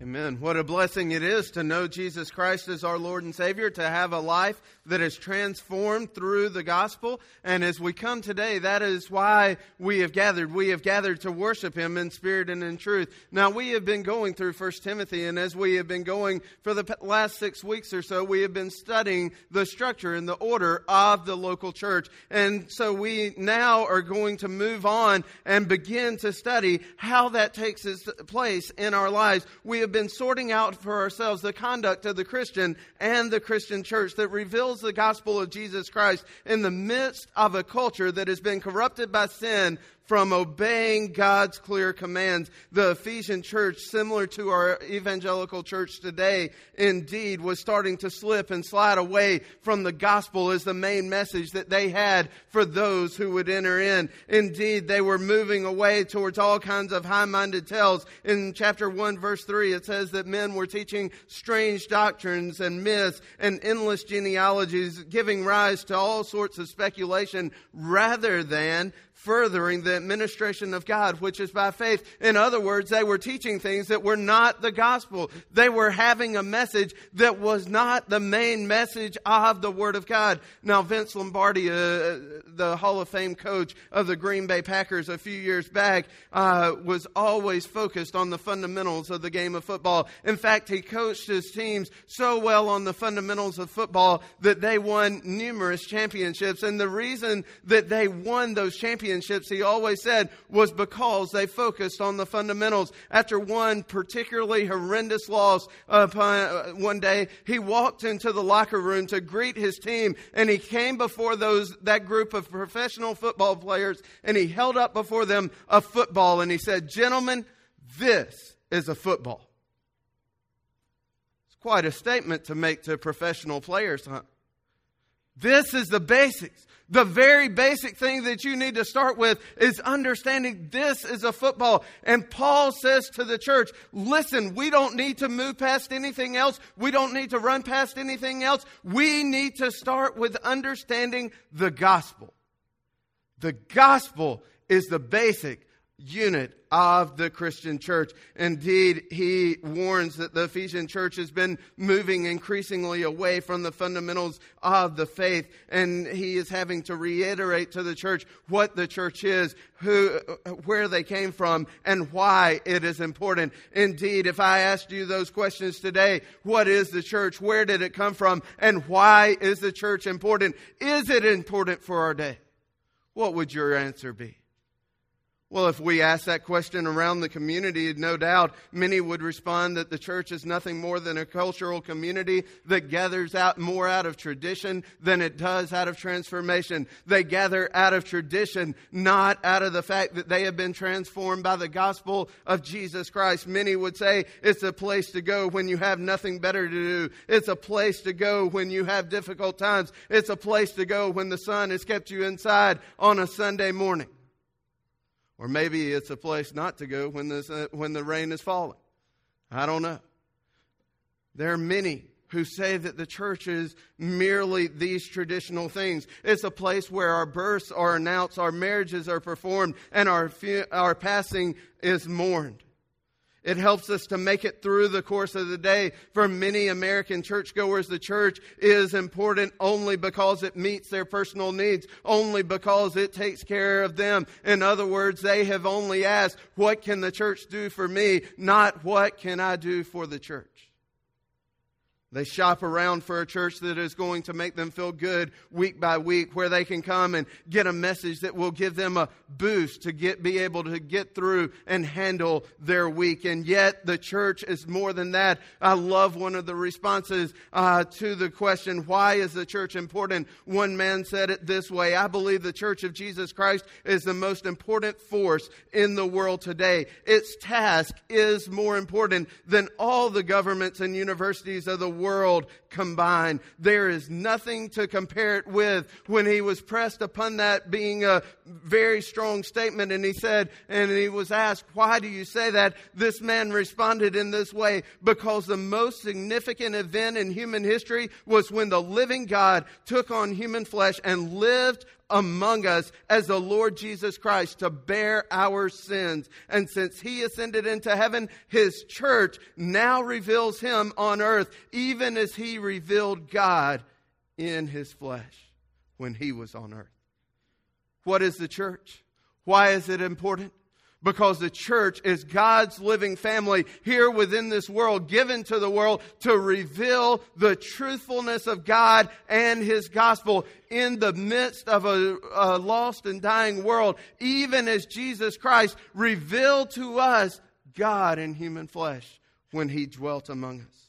Amen. What a blessing it is to know Jesus Christ as our Lord and Savior, to have a life that is transformed through the gospel. And as we come today, that is why we have gathered. We have gathered to worship Him in spirit and in truth. Now, we have been going through 1 Timothy, and as we have been going for the last six weeks or so, we have been studying the structure and the order of the local church. And so we now are going to move on and begin to study how that takes its place in our lives. We have have been sorting out for ourselves the conduct of the Christian and the Christian church that reveals the gospel of Jesus Christ in the midst of a culture that has been corrupted by sin from obeying God's clear commands. The Ephesian church, similar to our evangelical church today, indeed was starting to slip and slide away from the gospel as the main message that they had for those who would enter in. Indeed, they were moving away towards all kinds of high-minded tales. In chapter 1 verse 3, it says that men were teaching strange doctrines and myths and endless genealogies, giving rise to all sorts of speculation rather than furthering the administration of God, which is by faith. In other words, they were teaching things that were not the gospel. They were having a message that was not the main message of the Word of God. Now, Vince Lombardi, uh, the Hall of Fame coach of the Green Bay Packers a few years back, uh, was always focused on the fundamentals of the game of football. In fact, he coached his teams so well on the fundamentals of football that they won numerous championships. And the reason that they won those championships he always said, was because they focused on the fundamentals. After one particularly horrendous loss upon, uh, one day, he walked into the locker room to greet his team and he came before those, that group of professional football players and he held up before them a football and he said, gentlemen, this is a football. It's quite a statement to make to professional players, huh? This is the basics. The very basic thing that you need to start with is understanding this is a football. And Paul says to the church, listen, we don't need to move past anything else. We don't need to run past anything else. We need to start with understanding the gospel. The gospel is the basic unit of the Christian church. Indeed, he warns that the Ephesian church has been moving increasingly away from the fundamentals of the faith, and he is having to reiterate to the church what the church is, who, where they came from, and why it is important. Indeed, if I asked you those questions today, what is the church? Where did it come from? And why is the church important? Is it important for our day? What would your answer be? Well, if we ask that question around the community, no doubt many would respond that the church is nothing more than a cultural community that gathers out more out of tradition than it does out of transformation. They gather out of tradition, not out of the fact that they have been transformed by the gospel of Jesus Christ. Many would say it's a place to go when you have nothing better to do. It's a place to go when you have difficult times. It's a place to go when the sun has kept you inside on a Sunday morning. Or maybe it's a place not to go when, this, uh, when the rain is falling. I don't know. There are many who say that the church is merely these traditional things. It's a place where our births are announced, our marriages are performed, and our, our passing is mourned. It helps us to make it through the course of the day. For many American churchgoers, the church is important only because it meets their personal needs, only because it takes care of them. In other words, they have only asked, what can the church do for me? Not what can I do for the church? They shop around for a church that is going to make them feel good week by week, where they can come and get a message that will give them a boost to get, be able to get through and handle their week. And yet, the church is more than that. I love one of the responses uh, to the question, why is the church important? One man said it this way I believe the church of Jesus Christ is the most important force in the world today. Its task is more important than all the governments and universities of the world combined. There is nothing to compare it with. When he was pressed upon that being a very strong statement, and he said, and he was asked, Why do you say that? This man responded in this way because the most significant event in human history was when the living God took on human flesh and lived among us as the Lord Jesus Christ to bear our sins. And since he ascended into heaven, his church now reveals him on earth, even as he revealed God in his flesh when he was on earth. What is the church? Why is it important? Because the church is God's living family here within this world, given to the world to reveal the truthfulness of God and His gospel in the midst of a, a, lost and dying world, even as Jesus Christ revealed to us God in human flesh when He dwelt among us.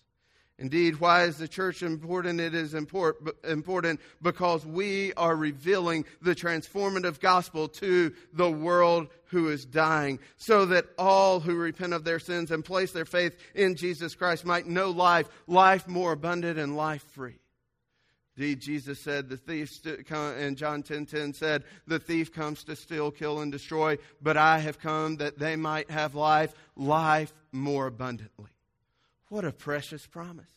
Indeed, why is the church important? It is important because we are revealing the transformative gospel to the world who is dying, so that all who repent of their sins and place their faith in Jesus Christ might know life, life more abundant and life free. Indeed, Jesus said, the thief, and John ten ten 10 said, the thief comes to steal, kill, and destroy, but I have come that they might have life, life more abundantly. What a precious promise.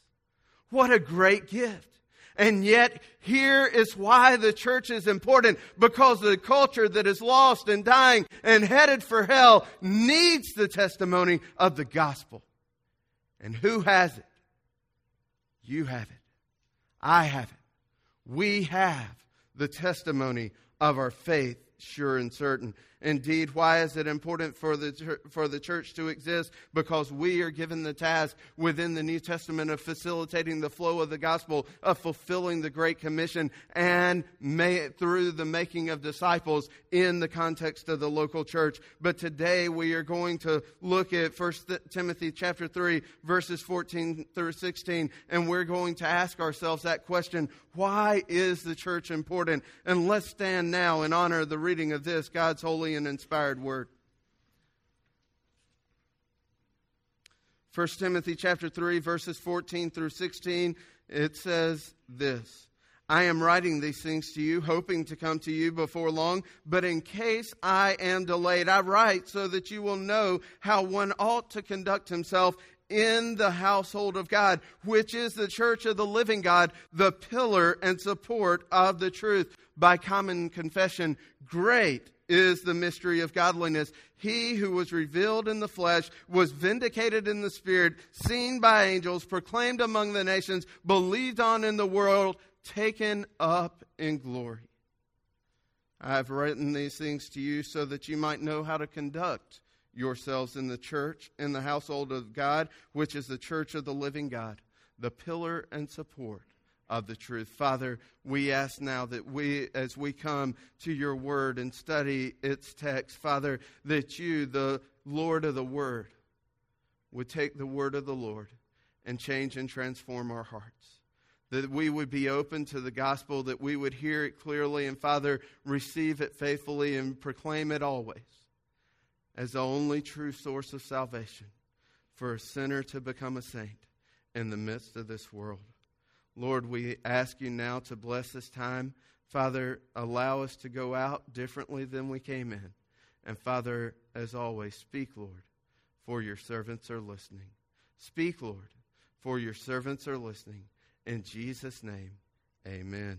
What a great gift. And yet, here is why the church is important because the culture that is lost and dying and headed for hell needs the testimony of the gospel. And who has it? You have it. I have it. We have the testimony of our faith, sure and certain. Indeed, why is it important for the, for the church to exist? Because we are given the task within the New Testament of facilitating the flow of the gospel, of fulfilling the Great Commission, and may, through the making of disciples in the context of the local church. But today we are going to look at 1 Timothy chapter 3, verses 14 through 16, and we're going to ask ourselves that question why is the church important? And let's stand now in honor of the reading of this, God's holy and inspired word. 1 Timothy chapter 3 verses 14 through 16 it says this I am writing these things to you hoping to come to you before long but in case I am delayed I write so that you will know how one ought to conduct himself in the household of God, which is the church of the living God, the pillar and support of the truth. By common confession, great is the mystery of godliness. He who was revealed in the flesh was vindicated in the spirit, seen by angels, proclaimed among the nations, believed on in the world, taken up in glory. I have written these things to you so that you might know how to conduct yourselves in the church, in the household of God, which is the church of the living God, the pillar and support of the truth. Father, we ask now that we, as we come to your word and study its text, Father, that you, the Lord of the word, would take the word of the Lord and change and transform our hearts. That we would be open to the gospel, that we would hear it clearly, and Father, receive it faithfully and proclaim it always as the only true source of salvation for a sinner to become a saint in the midst of this world. Lord, we ask you now to bless this time. Father, allow us to go out differently than we came in. And Father, as always, speak, Lord, for your servants are listening. Speak, Lord, for your servants are listening. In Jesus' name, amen.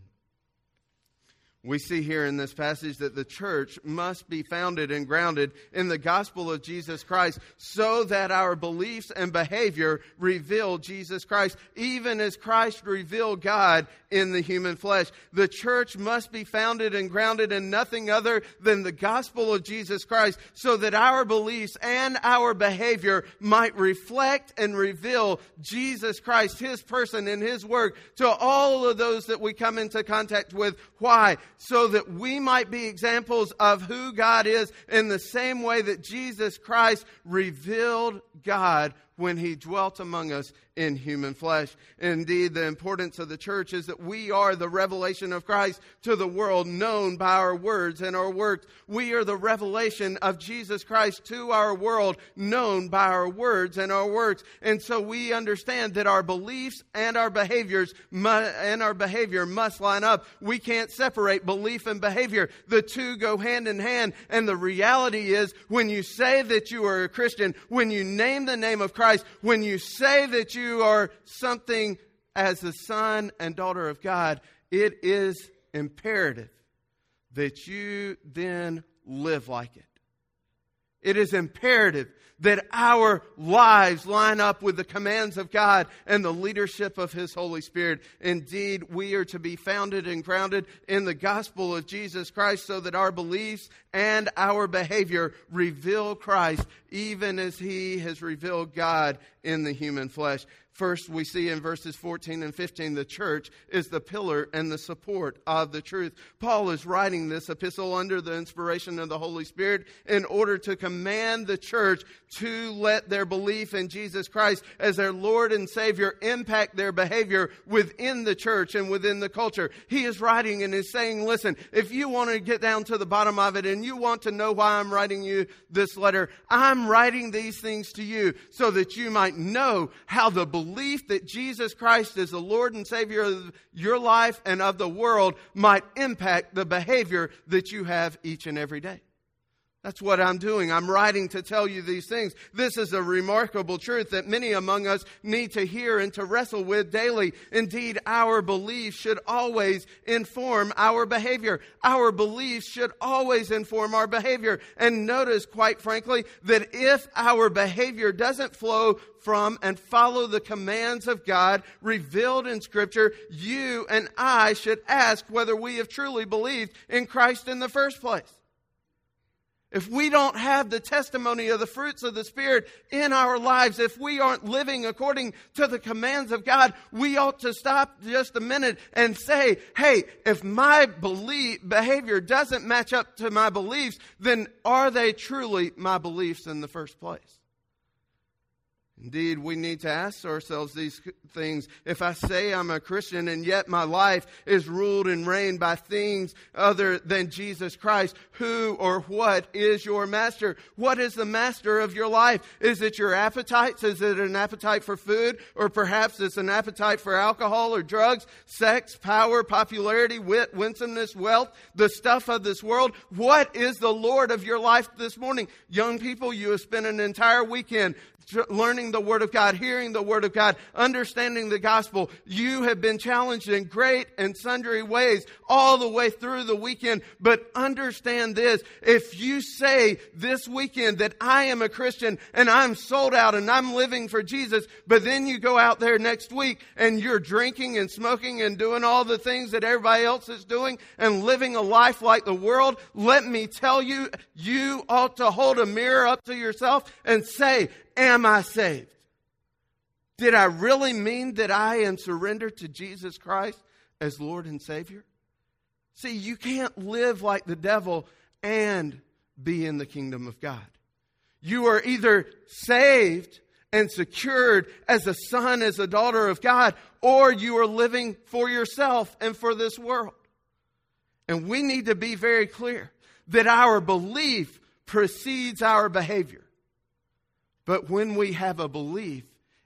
We see here in this passage that the church must be founded and grounded in the gospel of Jesus Christ so that our beliefs and behavior reveal Jesus Christ, even as Christ revealed God in the human flesh. The church must be founded and grounded in nothing other than the gospel of Jesus Christ so that our beliefs and our behavior might reflect and reveal Jesus Christ, His person and His work to all of those that we come into contact with. Why? So that we might be examples of who God is in the same way that Jesus Christ revealed God when he dwelt among us in human flesh. Indeed, the importance of the church is that we are the revelation of Christ to the world, known by our words and our works. We are the revelation of Jesus Christ to our world, known by our words and our works. And so we understand that our beliefs and our behaviors mu- and our behavior must line up. We can't separate belief and behavior. The two go hand in hand. And the reality is when you say that you are a Christian, when you name the name of Christ, Christ, when you say that you are something as the son and daughter of God, it is imperative that you then live like it. It is imperative that our lives line up with the commands of God and the leadership of His Holy Spirit. Indeed, we are to be founded and grounded in the gospel of Jesus Christ so that our beliefs and our behavior reveal Christ even as He has revealed God in the human flesh. First, we see in verses 14 and 15, the church is the pillar and the support of the truth. Paul is writing this epistle under the inspiration of the Holy Spirit in order to command the church to let their belief in Jesus Christ as their Lord and Savior impact their behavior within the church and within the culture. He is writing and is saying, listen, if you want to get down to the bottom of it and you want to know why I'm writing you this letter, I'm writing these things to you so that you might know how the belief that Jesus Christ is the Lord and Savior of your life and of the world might impact the behavior that you have each and every day. That's what I'm doing. I'm writing to tell you these things. This is a remarkable truth that many among us need to hear and to wrestle with daily. Indeed, our beliefs should always inform our behavior. Our beliefs should always inform our behavior. And notice, quite frankly, that if our behavior doesn't flow from and follow the commands of God revealed in Scripture, you and I should ask whether we have truly believed in Christ in the first place. If we don't have the testimony of the fruits of the Spirit in our lives, if we aren't living according to the commands of God, we ought to stop just a minute and say, hey, if my belief, behavior doesn't match up to my beliefs, then are they truly my beliefs in the first place? Indeed, we need to ask ourselves these things. If I say I'm a Christian and yet my life is ruled and reigned by things other than Jesus Christ, who or what is your master? What is the master of your life? Is it your appetites? Is it an appetite for food? Or perhaps it's an appetite for alcohol or drugs, sex, power, popularity, wit, winsomeness, wealth, the stuff of this world? What is the Lord of your life this morning? Young people, you have spent an entire weekend learning the Word of God, hearing the Word of God, understanding the gospel. You have been challenged in great and sundry ways all the way through the weekend. But understand this. If you say this weekend that I am a Christian and I'm sold out and I'm living for Jesus, but then you go out there next week and you're drinking and smoking and doing all the things that everybody else is doing and living a life like the world, let me tell you, you ought to hold a mirror up to yourself and say, am I saved? Did I really mean that I am surrendered to Jesus Christ as Lord and Savior? See, you can't live like the devil and be in the kingdom of God. You are either saved and secured as a son, as a daughter of God, or you are living for yourself and for this world. And we need to be very clear that our belief precedes our behavior. But when we have a belief,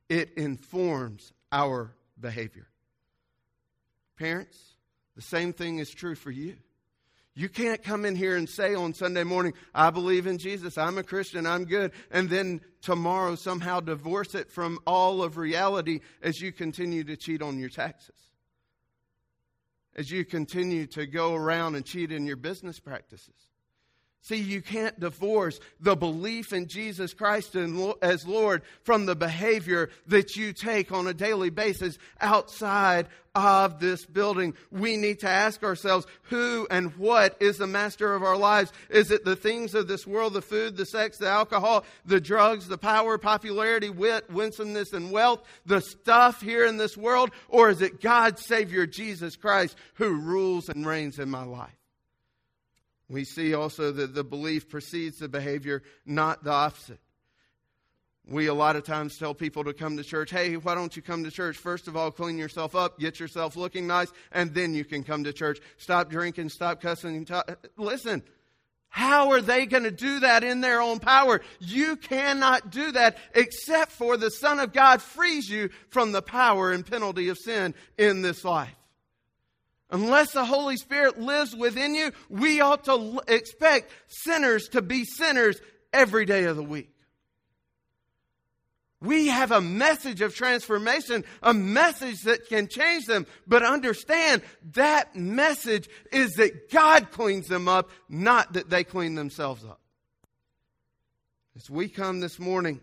it informs our behavior. Parents, the same thing is true for you. You can't come in here and say on Sunday morning, I believe in Jesus, I'm a Christian, I'm good, and then tomorrow somehow divorce it from all of reality as you continue to cheat on your taxes. As you continue to go around and cheat in your business practices. See, you can't divorce the belief in Jesus Christ as Lord from the behavior that you take on a daily basis outside of this building. We need to ask ourselves who and what is the master of our lives? Is it the things of this world, the food, the sex, the alcohol, the drugs, the power, popularity, wit, winsomeness, and wealth, the stuff here in this world? Or is it God, Savior, Jesus Christ, who rules and reigns in my life? We see also that the belief precedes the behavior, not the opposite. We a lot of times tell people to come to church, hey, why don't you come to church? First of all, clean yourself up, get yourself looking nice, and then you can come to church. Stop drinking, stop cussing. Listen, how are they going to do that in their own power? You cannot do that except for the Son of God frees you from the power and penalty of sin in this life. Unless the Holy Spirit lives within you, we ought to expect sinners to be sinners every day of the week. We have a message of transformation, a message that can change them. But understand that message is that God cleans them up, not that they clean themselves up. As we come this morning,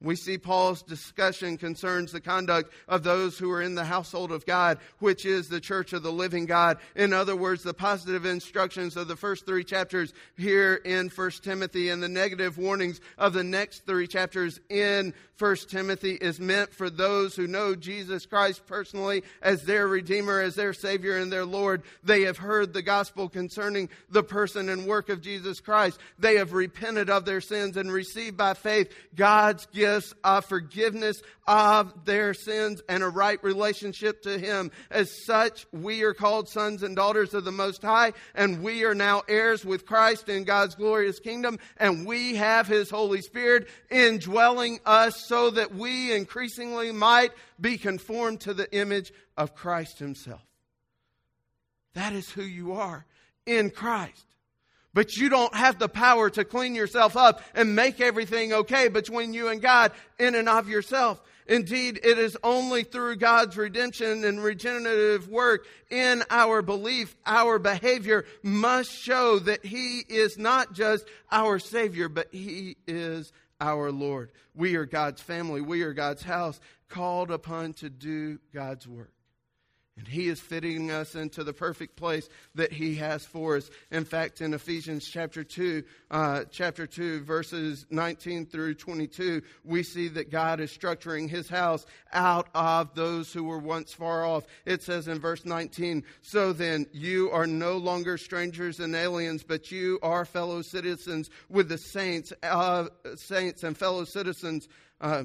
we see Paul's discussion concerns the conduct of those who are in the household of God, which is the church of the living God. In other words, the positive instructions of the first three chapters here in 1 Timothy and the negative warnings of the next three chapters in 1 Timothy is meant for those who know Jesus Christ personally as their Redeemer, as their Savior, and their Lord. They have heard the gospel concerning the person and work of Jesus Christ. They have repented of their sins and received by faith God's gifts of forgiveness of their sins and a right relationship to Him. As such, we are called sons and daughters of the Most High, and we are now heirs with Christ in God's glorious kingdom, and we have His Holy Spirit indwelling us so that we increasingly might be conformed to the image of Christ Himself. That is who you are in Christ. But you don't have the power to clean yourself up and make everything okay between you and God in and of yourself. Indeed, it is only through God's redemption and regenerative work in our belief, our behavior must show that He is not just our Savior, but He is our Lord. We are God's family. We are God's house, called upon to do God's work. And he is fitting us into the perfect place that he has for us. In fact, in Ephesians chapter 2, uh, chapter 2, verses 19 through 22, we see that God is structuring his house out of those who were once far off. It says in verse 19, So then, you are no longer strangers and aliens, but you are fellow citizens with the saints, uh, saints and fellow citizens. Uh,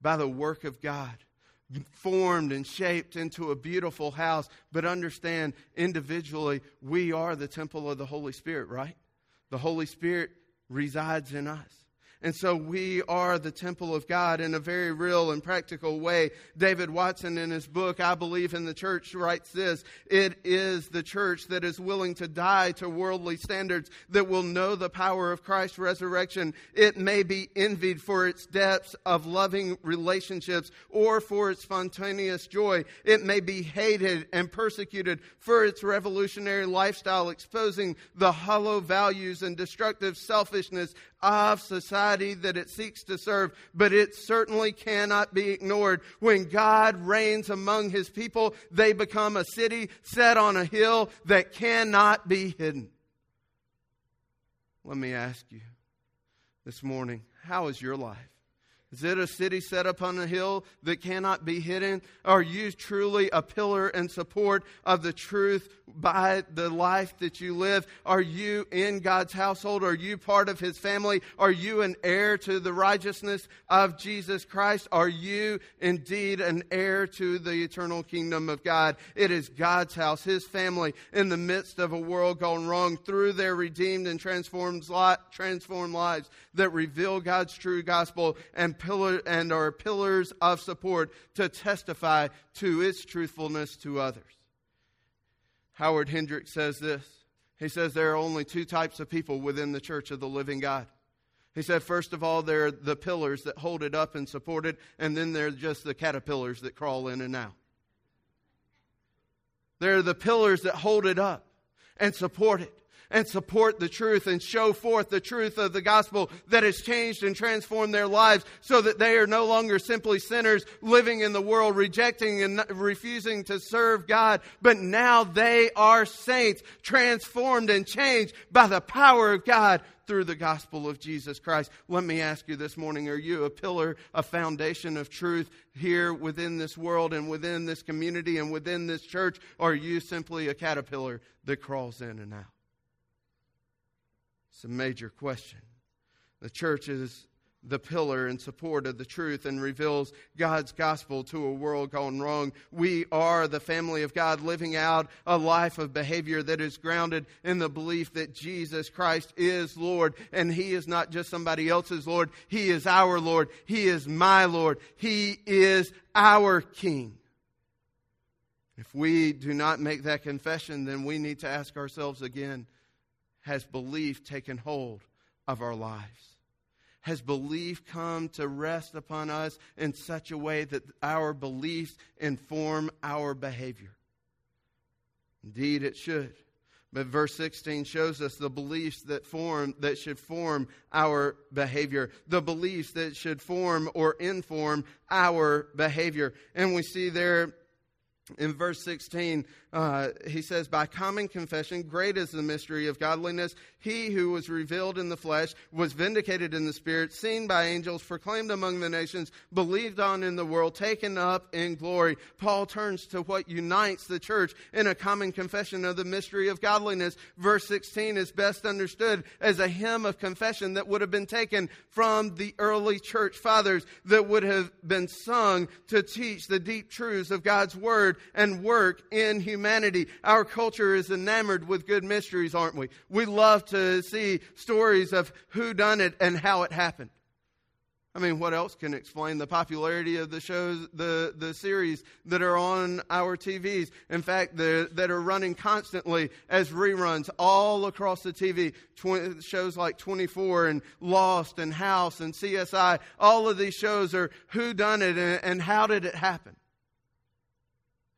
by the work of God, formed and shaped into a beautiful house. But understand, individually, we are the temple of the Holy Spirit, right? The Holy Spirit resides in us. And so we are the temple of God in a very real and practical way. David Watson, in his book, I Believe in the Church, writes this It is the church that is willing to die to worldly standards, that will know the power of Christ's resurrection. It may be envied for its depths of loving relationships or for its spontaneous joy. It may be hated and persecuted for its revolutionary lifestyle, exposing the hollow values and destructive selfishness of society that it seeks to serve, but it certainly cannot be ignored. When God reigns among his people, they become a city set on a hill that cannot be hidden. Let me ask you this morning how is your life? Is it a city set upon a hill that cannot be hidden? Are you truly a pillar and support of the truth by the life that you live? Are you in God's household? Are you part of His family? Are you an heir to the righteousness of Jesus Christ? Are you indeed an heir to the eternal kingdom of God? It is God's house, His family, in the midst of a world gone wrong through their redeemed and transformed, transformed lives that reveal God's true gospel and pillar and are pillars of support to testify to its truthfulness to others. Howard Hendricks says this. He says there are only two types of people within the church of the living God. He said, first of all, there are the pillars that hold it up and support it, and then they're just the caterpillars that crawl in and out. There are the pillars that hold it up and support it and support the truth and show forth the truth of the gospel that has changed and transformed their lives so that they are no longer simply sinners living in the world, rejecting and refusing to serve God, but now they are saints, transformed and changed by the power of God through the gospel of Jesus Christ. Let me ask you this morning are you a pillar, a foundation of truth here within this world and within this community and within this church? Or are you simply a caterpillar that crawls in and out? It's a major question. The church is the pillar and support of the truth and reveals God's gospel to a world gone wrong. We are the family of God living out a life of behavior that is grounded in the belief that Jesus Christ is Lord and He is not just somebody else's Lord. He is our Lord. He is my Lord. He is our King. If we do not make that confession, then we need to ask ourselves again has belief taken hold of our lives? Has belief come to rest upon us in such a way that our beliefs inform our behavior? Indeed, it should. But verse 16 shows us the beliefs that form that should form our behavior, the beliefs that should form or inform our behavior. And we see there in verse 16, uh, he says, By common confession, great is the mystery of godliness. He who was revealed in the flesh was vindicated in the spirit, seen by angels, proclaimed among the nations, believed on in the world, taken up in glory. Paul turns to what unites the church in a common confession of the mystery of godliness. Verse 16 is best understood as a hymn of confession that would have been taken from the early church fathers, that would have been sung to teach the deep truths of God's word and work in humanity. Our culture is enamored with good mysteries, aren't we? We love to see stories of who done it and how it happened. I mean, what else can explain the popularity of the shows, the, the series that are on our TVs? In fact, the, that are running constantly as reruns all across the TV. shows like 24 and Lost and House and CSI. All of these shows are who done it and, and how did it happen?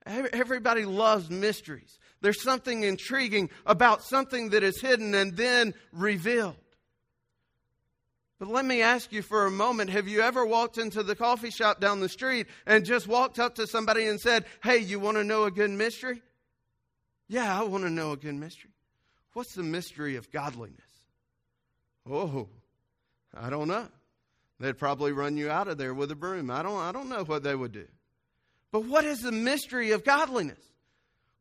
Everybody loves mysteries. There's something intriguing about something that is hidden and then revealed. But let me ask you for a moment have you ever walked into the coffee shop down the street and just walked up to somebody and said, Hey, you want to know a good mystery? Yeah, I want to know a good mystery. What's the mystery of godliness? Oh, I don't know. They'd probably run you out of there with a broom. I don't, I don't know what they would do. But what is the mystery of godliness?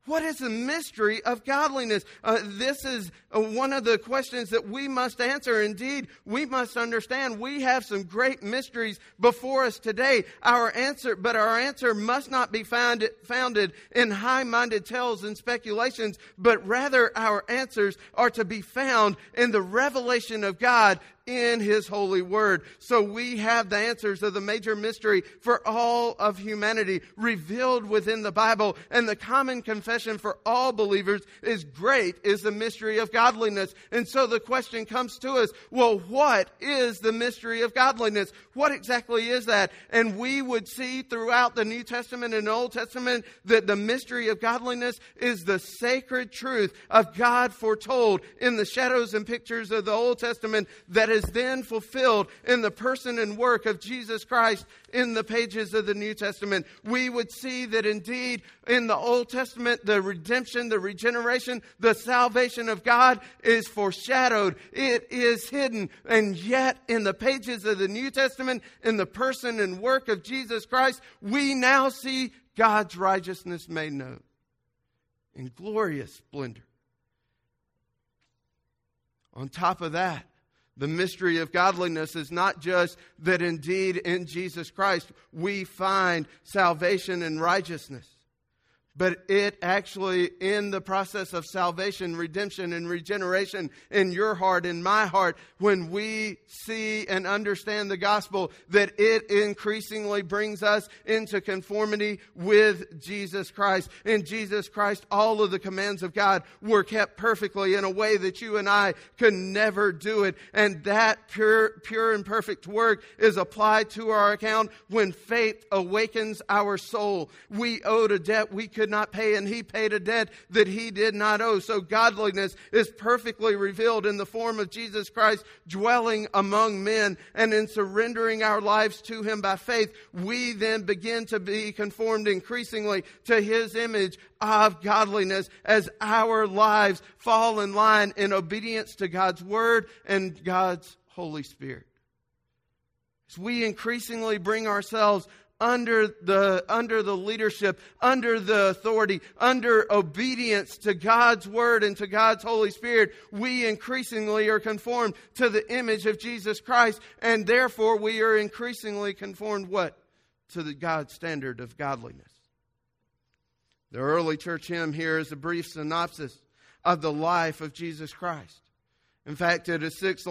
What is the mystery of godliness? Uh, this is uh, one of the questions that we must answer. Indeed, we must understand we have some great mysteries before us today. Our answer, but our answer must not be found, founded in high-minded tales and speculations, but rather our answers are to be found in the revelation of God in His holy word. So we have the answers of the major mystery for all of humanity revealed within the Bible. And the common confession for all believers is great is the mystery of godliness. And so the question comes to us, well, what is the mystery of godliness? What exactly is that? And we would see throughout the New Testament and Old Testament that the mystery of godliness is the sacred truth of God foretold in the shadows and pictures of the Old Testament that is is then fulfilled in the person and work of Jesus Christ in the pages of the New Testament. We would see that indeed in the Old Testament, the redemption, the regeneration, the salvation of God is foreshadowed. It is hidden. And yet in the pages of the New Testament, in the person and work of Jesus Christ, we now see God's righteousness made known in glorious splendor. On top of that, the mystery of godliness is not just that indeed in Jesus Christ we find salvation and righteousness but it actually, in the process of salvation, redemption, and regeneration in your heart, in my heart, when we see and understand the gospel, that it increasingly brings us into conformity with Jesus Christ. In Jesus Christ, all of the commands of God were kept perfectly in a way that you and I could never do it. And that pure, pure and perfect work is applied to our account when faith awakens our soul. We owed a debt we could not pay, and he paid a debt that he did not owe. So godliness is perfectly revealed in the form of Jesus Christ dwelling among men, and in surrendering our lives to him by faith, we then begin to be conformed increasingly to his image of godliness as our lives fall in line in obedience to God's word and God's Holy Spirit. As we increasingly bring ourselves under the, under the leadership, under the authority, under obedience to God's word and to God's Holy Spirit, we increasingly are conformed to the image of Jesus Christ, and therefore we are increasingly conformed what? To the God standard of godliness. The early church hymn here is a brief synopsis of the life of Jesus Christ. In fact, it is six,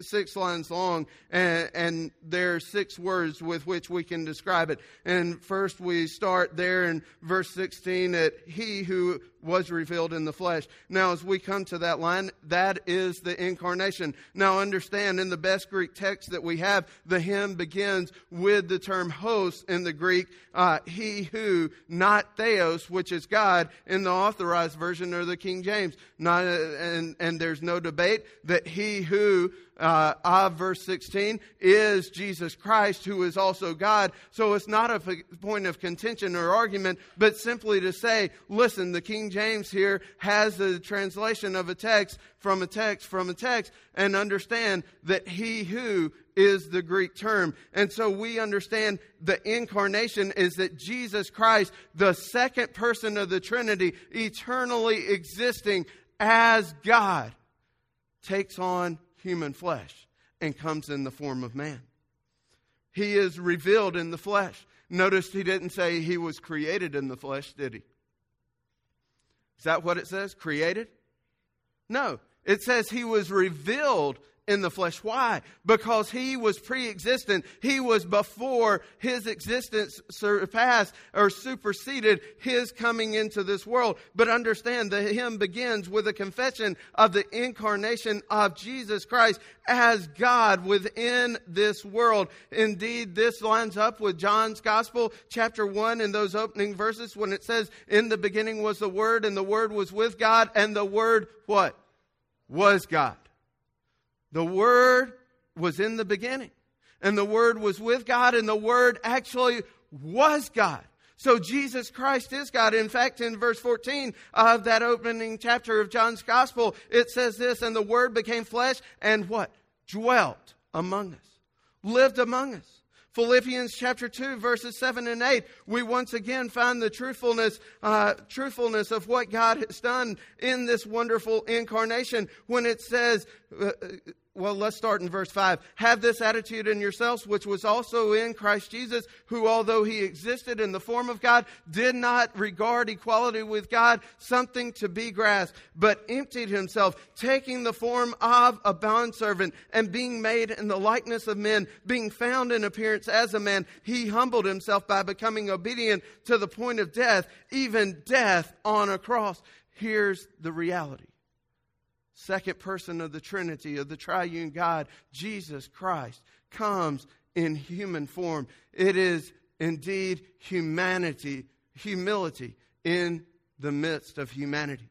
six lines long, and, and, there are six words with which we can describe it. And first, we start there in verse 16 at He who was revealed in the flesh. Now, as we come to that line, that is the incarnation. Now, understand in the best Greek text that we have, the hymn begins with the term hos in the Greek, uh, he who, not theos, which is God, in the authorized version or the King James. Not, and, and there's no debate that he who uh, of verse 16 is Jesus Christ, who is also God. So it's not a point of contention or argument, but simply to say, listen, the King James here has a translation of a text from a text from a text, and understand that he who is the Greek term. And so we understand the incarnation is that Jesus Christ, the second person of the Trinity, eternally existing as God, takes on human flesh and comes in the form of man. He is revealed in the flesh. Notice he didn't say he was created in the flesh, did he? Is that what it says? Created? No. It says he was revealed in the flesh. Why? Because he was pre existent. He was before his existence surpassed or superseded his coming into this world. But understand the hymn begins with a confession of the incarnation of Jesus Christ as God within this world. Indeed, this lines up with John's Gospel, chapter 1, in those opening verses when it says, In the beginning was the Word, and the Word was with God, and the Word, what? Was God. The Word was in the beginning, and the Word was with God, and the Word actually was God. So Jesus Christ is God. In fact, in verse 14 of that opening chapter of John's Gospel, it says this, and the Word became flesh and what? Dwelt among us, lived among us. Philippians chapter 2, verses 7 and 8, we once again find the truthfulness, uh, truthfulness of what God has done in this wonderful incarnation when it says, uh, well, let's start in verse 5. Have this attitude in yourselves, which was also in Christ Jesus, who, although he existed in the form of God, did not regard equality with God something to be grasped, but emptied himself, taking the form of a bondservant, and being made in the likeness of men, being found in appearance as a man, he humbled himself by becoming obedient to the point of death, even death on a cross. Here's the reality second person of the Trinity, of the triune God, Jesus Christ, comes in human form. It is indeed humanity, humility in the midst of humanity.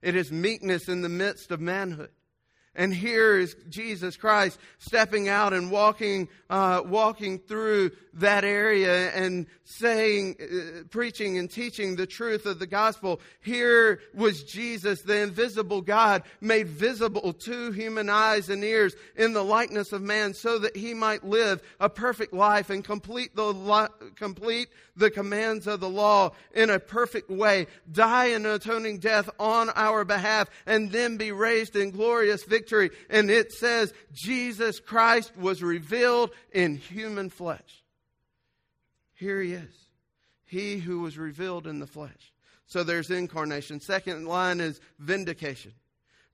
It is meekness in the midst of manhood. And here is Jesus Christ stepping out and walking, uh, walking through that area and saying, uh, preaching and teaching the truth of the gospel. Here was Jesus, the invisible God, made visible to human eyes and ears in the likeness of man so that he might live a perfect life and complete the, li- complete the commands of the law in a perfect way, die an atoning death on our behalf, and then be raised in glorious victory. And it says, Jesus Christ was revealed in human flesh. Here he is. He who was revealed in the flesh. So there's incarnation. Second line is vindication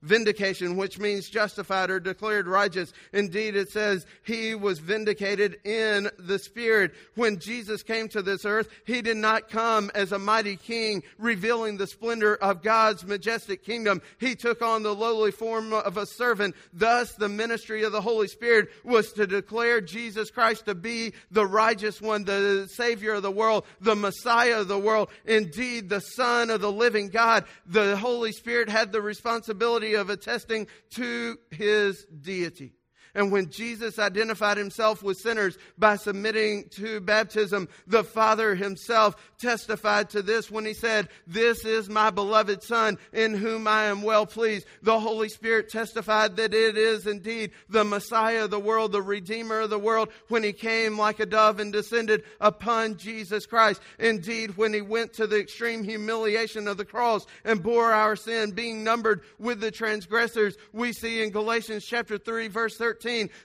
vindication, which means justified or declared righteous. Indeed, it says he was vindicated in the Spirit. When Jesus came to this earth, he did not come as a mighty king revealing the splendor of God's majestic kingdom. He took on the lowly form of a servant. Thus, the ministry of the Holy Spirit was to declare Jesus Christ to be the righteous one, the Savior of the world, the Messiah of the world, indeed the Son of the living God. The Holy Spirit had the responsibility of attesting to his deity. And when Jesus identified himself with sinners by submitting to baptism, the Father himself testified to this when he said, This is my beloved Son in whom I am well pleased. The Holy Spirit testified that it is indeed the Messiah of the world, the Redeemer of the world, when he came like a dove and descended upon Jesus Christ. Indeed, when he went to the extreme humiliation of the cross and bore our sin, being numbered with the transgressors, we see in Galatians chapter 3, verse 13,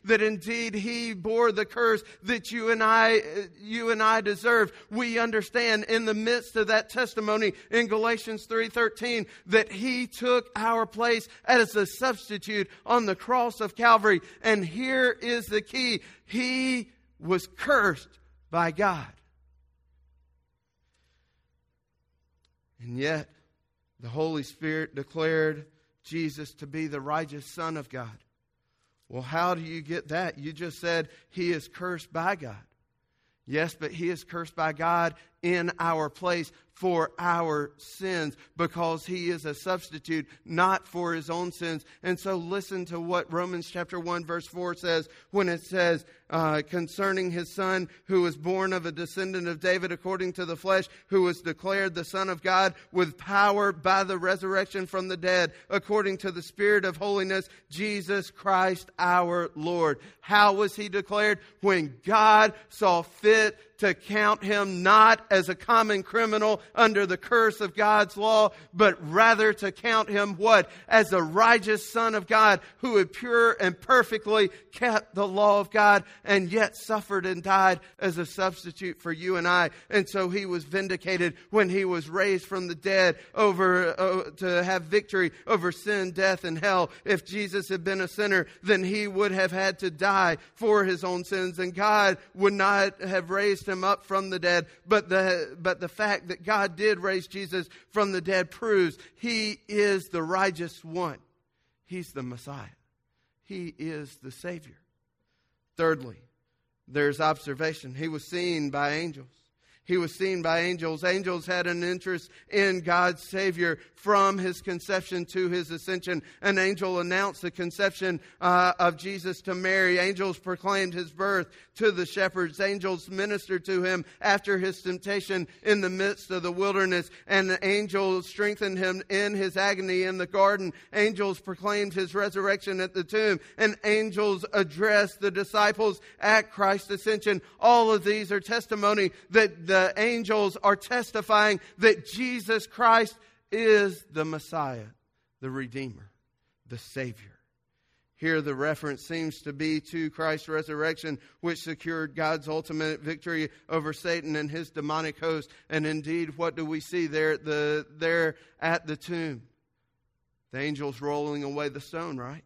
that indeed he bore the curse that you and I, uh, you and I deserve. We understand in the midst of that testimony in Galatians 3:13 that he took our place as a substitute on the cross of Calvary. And here is the key. He was cursed by God. And yet, the Holy Spirit declared Jesus to be the righteous Son of God. Well, how do you get that? You just said he is cursed by God. Yes, but he is cursed by God in our place for our sins because he is a substitute, not for his own sins. And so listen to what Romans chapter 1 verse 4 says when it says, uh, concerning his son who was born of a descendant of David according to the flesh, who was declared the son of God with power by the resurrection from the dead according to the spirit of holiness, Jesus Christ our Lord. How was he declared? When God saw fit to count him not as a common criminal under the curse of God's law, but rather to count him what? As a righteous son of God who had pure and perfectly kept the law of God and yet suffered and died as a substitute for you and I. And so he was vindicated when he was raised from the dead over uh, to have victory over sin, death, and hell. If Jesus had been a sinner, then he would have had to die for his own sins, and God would not have raised him up from the dead. But the but the fact that God did raise Jesus from the dead proves he is the righteous one. He's the Messiah. He is the Savior. Thirdly, there's observation. He was seen by angels. He was seen by angels. Angels had an interest in God's Savior from his conception to his ascension. An angel announced the conception uh, of Jesus to Mary. Angels proclaimed his birth to the shepherds. Angels ministered to him after his temptation in the midst of the wilderness. And the angels strengthened him in his agony in the garden. Angels proclaimed his resurrection at the tomb. And angels addressed the disciples at Christ's ascension. All of these are testimony that the angels are testifying that Jesus Christ is the Messiah, the Redeemer, the Savior. Here, the reference seems to be to Christ's resurrection, which secured God's ultimate victory over Satan and his demonic host. And indeed, what do we see there, the, there at the tomb? The angels rolling away the stone, right?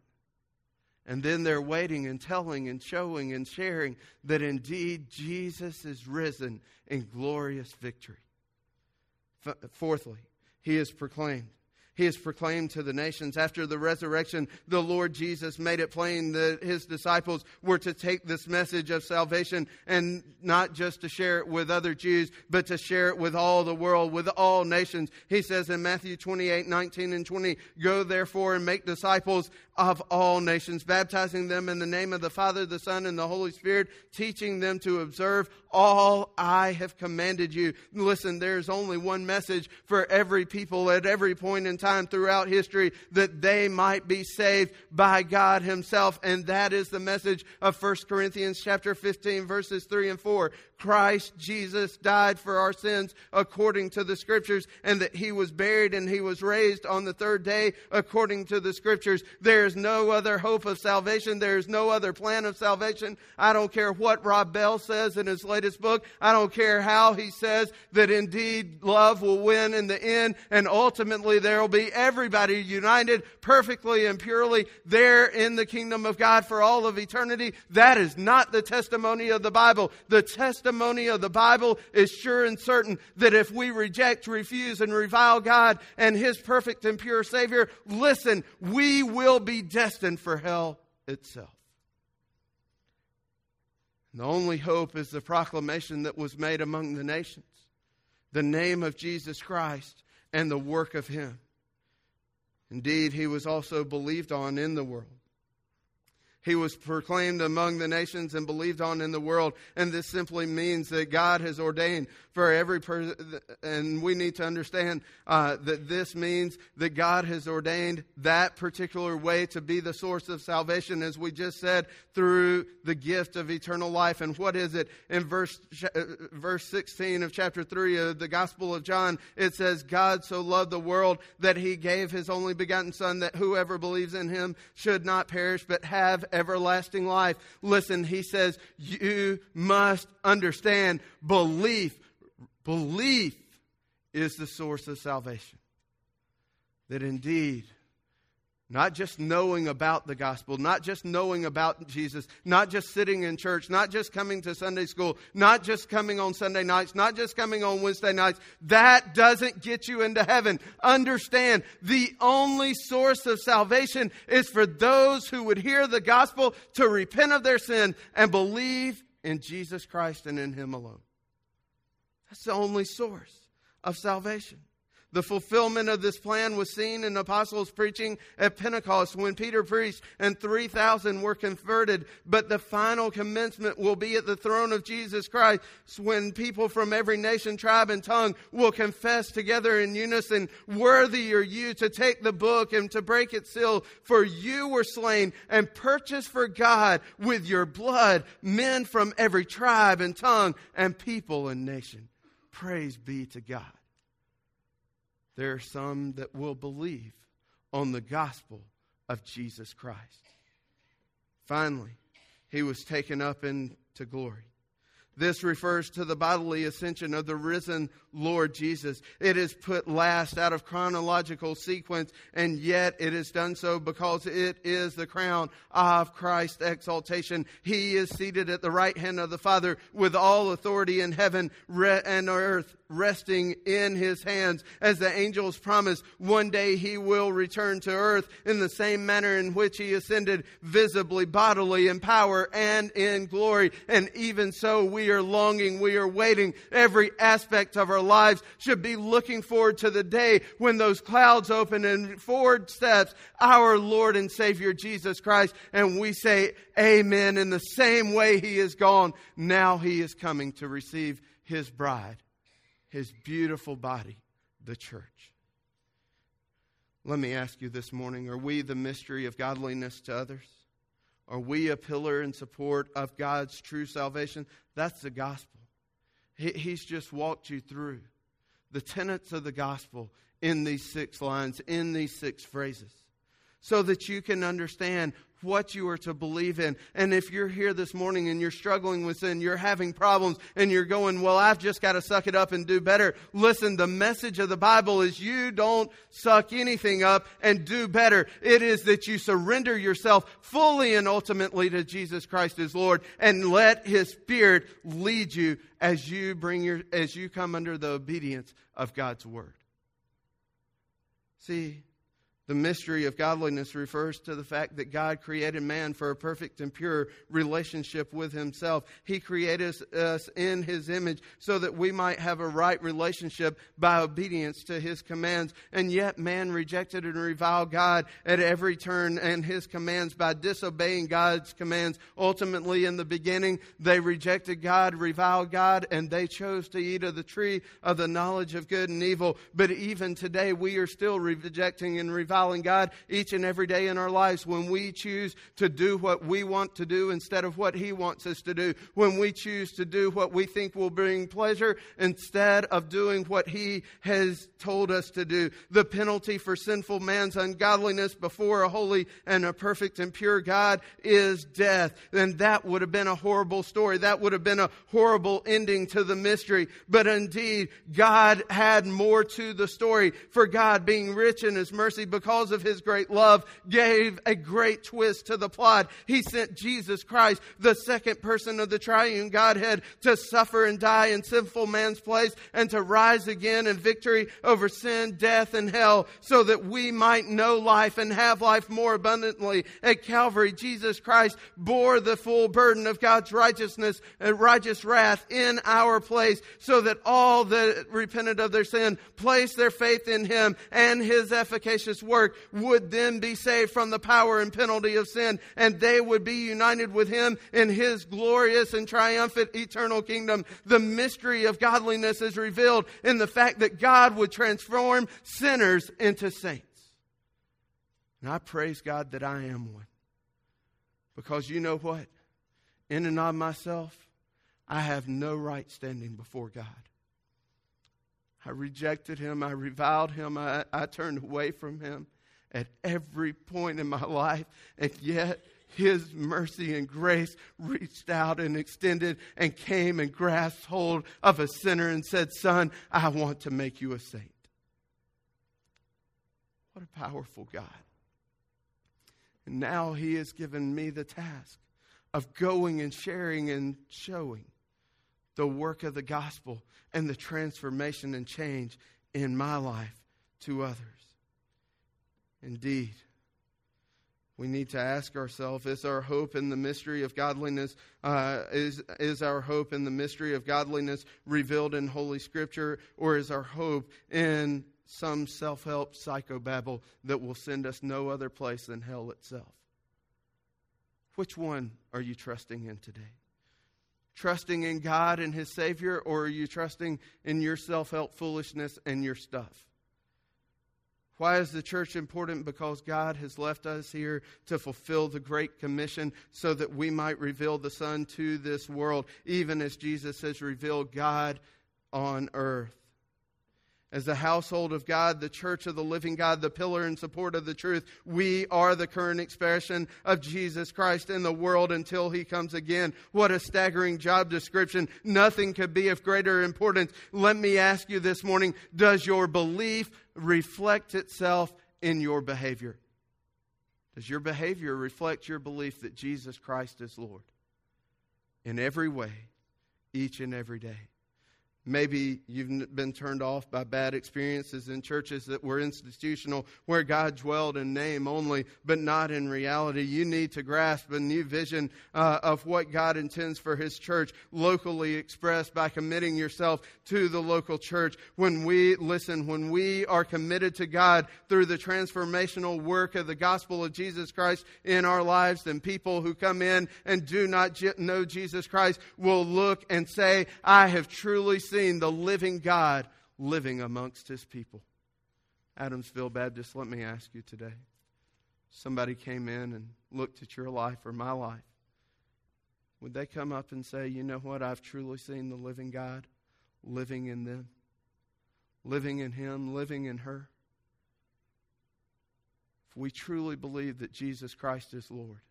And then they're waiting and telling and showing and sharing that indeed Jesus is risen in glorious victory. F- fourthly, he is proclaimed he has proclaimed to the nations. After the resurrection, the Lord Jesus made it plain that his disciples were to take this message of salvation and not just to share it with other Jews, but to share it with all the world, with all nations. He says in Matthew 28 19 and 20, Go therefore and make disciples of all nations, baptizing them in the name of the Father, the Son, and the Holy Spirit, teaching them to observe all I have commanded you. Listen, there's only one message for every people at every point in time throughout history that they might be saved by God himself. And that is the message of 1 Corinthians chapter 15 verses 3 and 4. Christ Jesus died for our sins according to the scriptures and that he was buried and he was raised on the third day according to the scriptures. There is no other hope of salvation. There is no other plan of salvation. I don't care what Rob Bell says in his latest book. I don't care how he says that indeed love will win in the end and ultimately there will be everybody united perfectly and purely there in the kingdom of God for all of eternity. That is not the testimony of the Bible. The testimony testimony of the Bible is sure and certain that if we reject, refuse, and revile God and His perfect and pure Savior, listen, we will be destined for hell itself. the only hope is the proclamation that was made among the nations the name of Jesus Christ and the work of Him. Indeed, He was also believed on in the world. He was proclaimed among the nations and believed on in the world. And this simply means that God has ordained for every person, and we need to understand uh, that this means that God has ordained that particular way to be the source of salvation, as we just said, through the gift of eternal life. And what is it? In verse, uh, verse 16 of chapter 3 of the Gospel of John, it says, God so loved the world that he gave his only begotten Son, that whoever believes in him should not perish, but have everlasting life. Listen, he says, you must understand belief Belief is the source of salvation. That indeed, not just knowing about the gospel, not just knowing about Jesus, not just sitting in church, not just coming to Sunday school, not just coming on Sunday nights, not just coming on Wednesday nights, that doesn't get you into heaven. Understand, the only source of salvation is for those who would hear the gospel to repent of their sin and believe in Jesus Christ and in Him alone. That's the only source of salvation. The fulfillment of this plan was seen in apostles' preaching at Pentecost when Peter preached and 3,000 were converted. But the final commencement will be at the throne of Jesus Christ when people from every nation, tribe, and tongue will confess together in unison, Worthy are you to take the book and to break its seal, for you were slain and purchased for God with your blood men from every tribe and tongue and people and nation. Praise be to God. There are some that will believe on the gospel of Jesus Christ. Finally, he was taken up into glory. This refers to the bodily ascension of the risen Lord Jesus. It is put last out of chronological sequence, and yet it is done so because it is the crown of Christ's exaltation. He is seated at the right hand of the Father with all authority in heaven and earth resting in his hands. As the angels promise, one day he will return to earth in the same manner in which he ascended visibly, bodily, in power and in glory. And even so, we are longing, we are waiting. Every aspect of our lives should be looking forward to the day when those clouds open and forward steps our Lord and Savior Jesus Christ. And we say, Amen. In the same way he is gone, now he is coming to receive his bride his beautiful body, the church. Let me ask you this morning are we the mystery of godliness to others? Are we a pillar and support of God's true salvation? That's the gospel. He's just walked you through the tenets of the gospel in these six lines, in these six phrases, so that you can understand what you are to believe in. And if you're here this morning and you're struggling with sin, you're having problems, and you're going, Well, I've just got to suck it up and do better. Listen, the message of the Bible is you don't suck anything up and do better. It is that you surrender yourself fully and ultimately to Jesus Christ as Lord and let His Spirit lead you as you bring your, as you come under the obedience of God's Word. See, the mystery of godliness refers to the fact that God created man for a perfect and pure relationship with himself. He created us in his image so that we might have a right relationship by obedience to his commands. And yet man rejected and reviled God at every turn and his commands by disobeying God's commands. Ultimately, in the beginning, they rejected God, reviled God, and they chose to eat of the tree of the knowledge of good and evil. But even today, we are still rejecting and reviling reviling God each and every day in our lives when we choose to do what we want to do instead of what He wants us to do, when we choose to do what we think will bring pleasure instead of doing what He has told us to do. The penalty for sinful man's ungodliness before a holy and a perfect and pure God is death. And that would have been a horrible story. That would have been a horrible ending to the mystery. But indeed, God had more to the story. For God, being rich in His mercy because because of his great love, gave a great twist to the plot. He sent Jesus Christ, the second person of the triune Godhead, to suffer and die in sinful man's place and to rise again in victory over sin, death, and hell so that we might know life and have life more abundantly. At Calvary, Jesus Christ bore the full burden of God's righteousness and righteous wrath in our place so that all that repented of their sin placed their faith in him and his efficacious work work would then be saved from the power and penalty of sin, and they would be united with him in his glorious and triumphant eternal kingdom. The mystery of godliness is revealed in the fact that God would transform sinners into saints. And I praise God that I am one. Because you know what? In and of myself, I have no right standing before God. I rejected him. I reviled him. I, I turned away from him at every point in my life. And yet, his mercy and grace reached out and extended and came and grasped hold of a sinner and said, Son, I want to make you a saint. What a powerful God. And now he has given me the task of going and sharing and showing the work of the gospel and the transformation and change in my life to others. Indeed, we need to ask ourselves is our hope in the mystery of godliness uh, is, is our hope in the mystery of godliness revealed in holy scripture or is our hope in some self-help psychobabble that will send us no other place than hell itself which one are you trusting in today trusting in God and His Savior, or are you trusting in your self help foolishness and your stuff? Why is the church important? Because God has left us here to fulfill the Great Commission so that we might reveal the Son to this world, even as Jesus has revealed God on earth as the household of God, the church of the living God, the pillar and support of the truth. We are the current expression of Jesus Christ in the world until he comes again. What a staggering job description. Nothing could be of greater importance. Let me ask you this morning does your belief reflect itself in your behavior? Does your behavior reflect your belief that Jesus Christ is Lord? In every way, each and every day. Maybe you've been turned off by bad experiences in churches that were institutional, where God dwelled in name only, but not in reality. You need to grasp a new vision uh, of what God intends for His church, locally expressed by committing yourself to the local church. When we listen, when we are committed to God through the transformational work of the gospel of Jesus Christ in our lives, then people who come in and do not know Jesus Christ will look and say, I have truly seen seen the living God living amongst his people. Adamsville Baptist, let me ask you today. Somebody came in and looked at your life or my life. Would they come up and say, You know what? I've truly seen the living God living in them, living in him, living in her? If we truly believe that Jesus Christ is Lord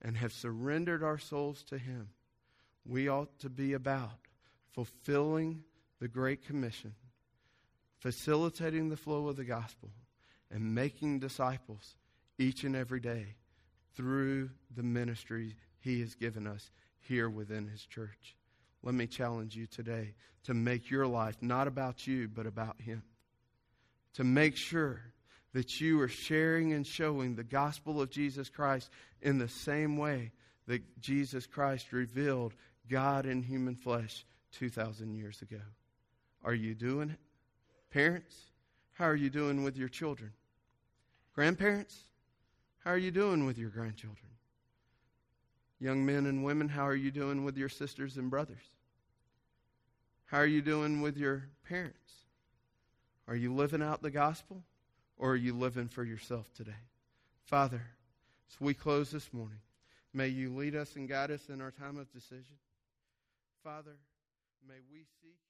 and have surrendered our souls to him, we ought to be about fulfilling the Great Commission, facilitating the flow of the gospel, and making disciples each and every day through the ministry He has given us here within His church. Let me challenge you today to make your life not about you, but about Him. To make sure that you are sharing and showing the gospel of Jesus Christ in the same way that Jesus Christ revealed God in human flesh 2,000 years ago. Are you doing it? Parents, how are you doing with your children? Grandparents, how are you doing with your grandchildren? Young men and women, how are you doing with your sisters and brothers? How are you doing with your parents? Are you living out the gospel or are you living for yourself today? Father, as we close this morning, may you lead us and guide us in our time of decision. Father, May we seek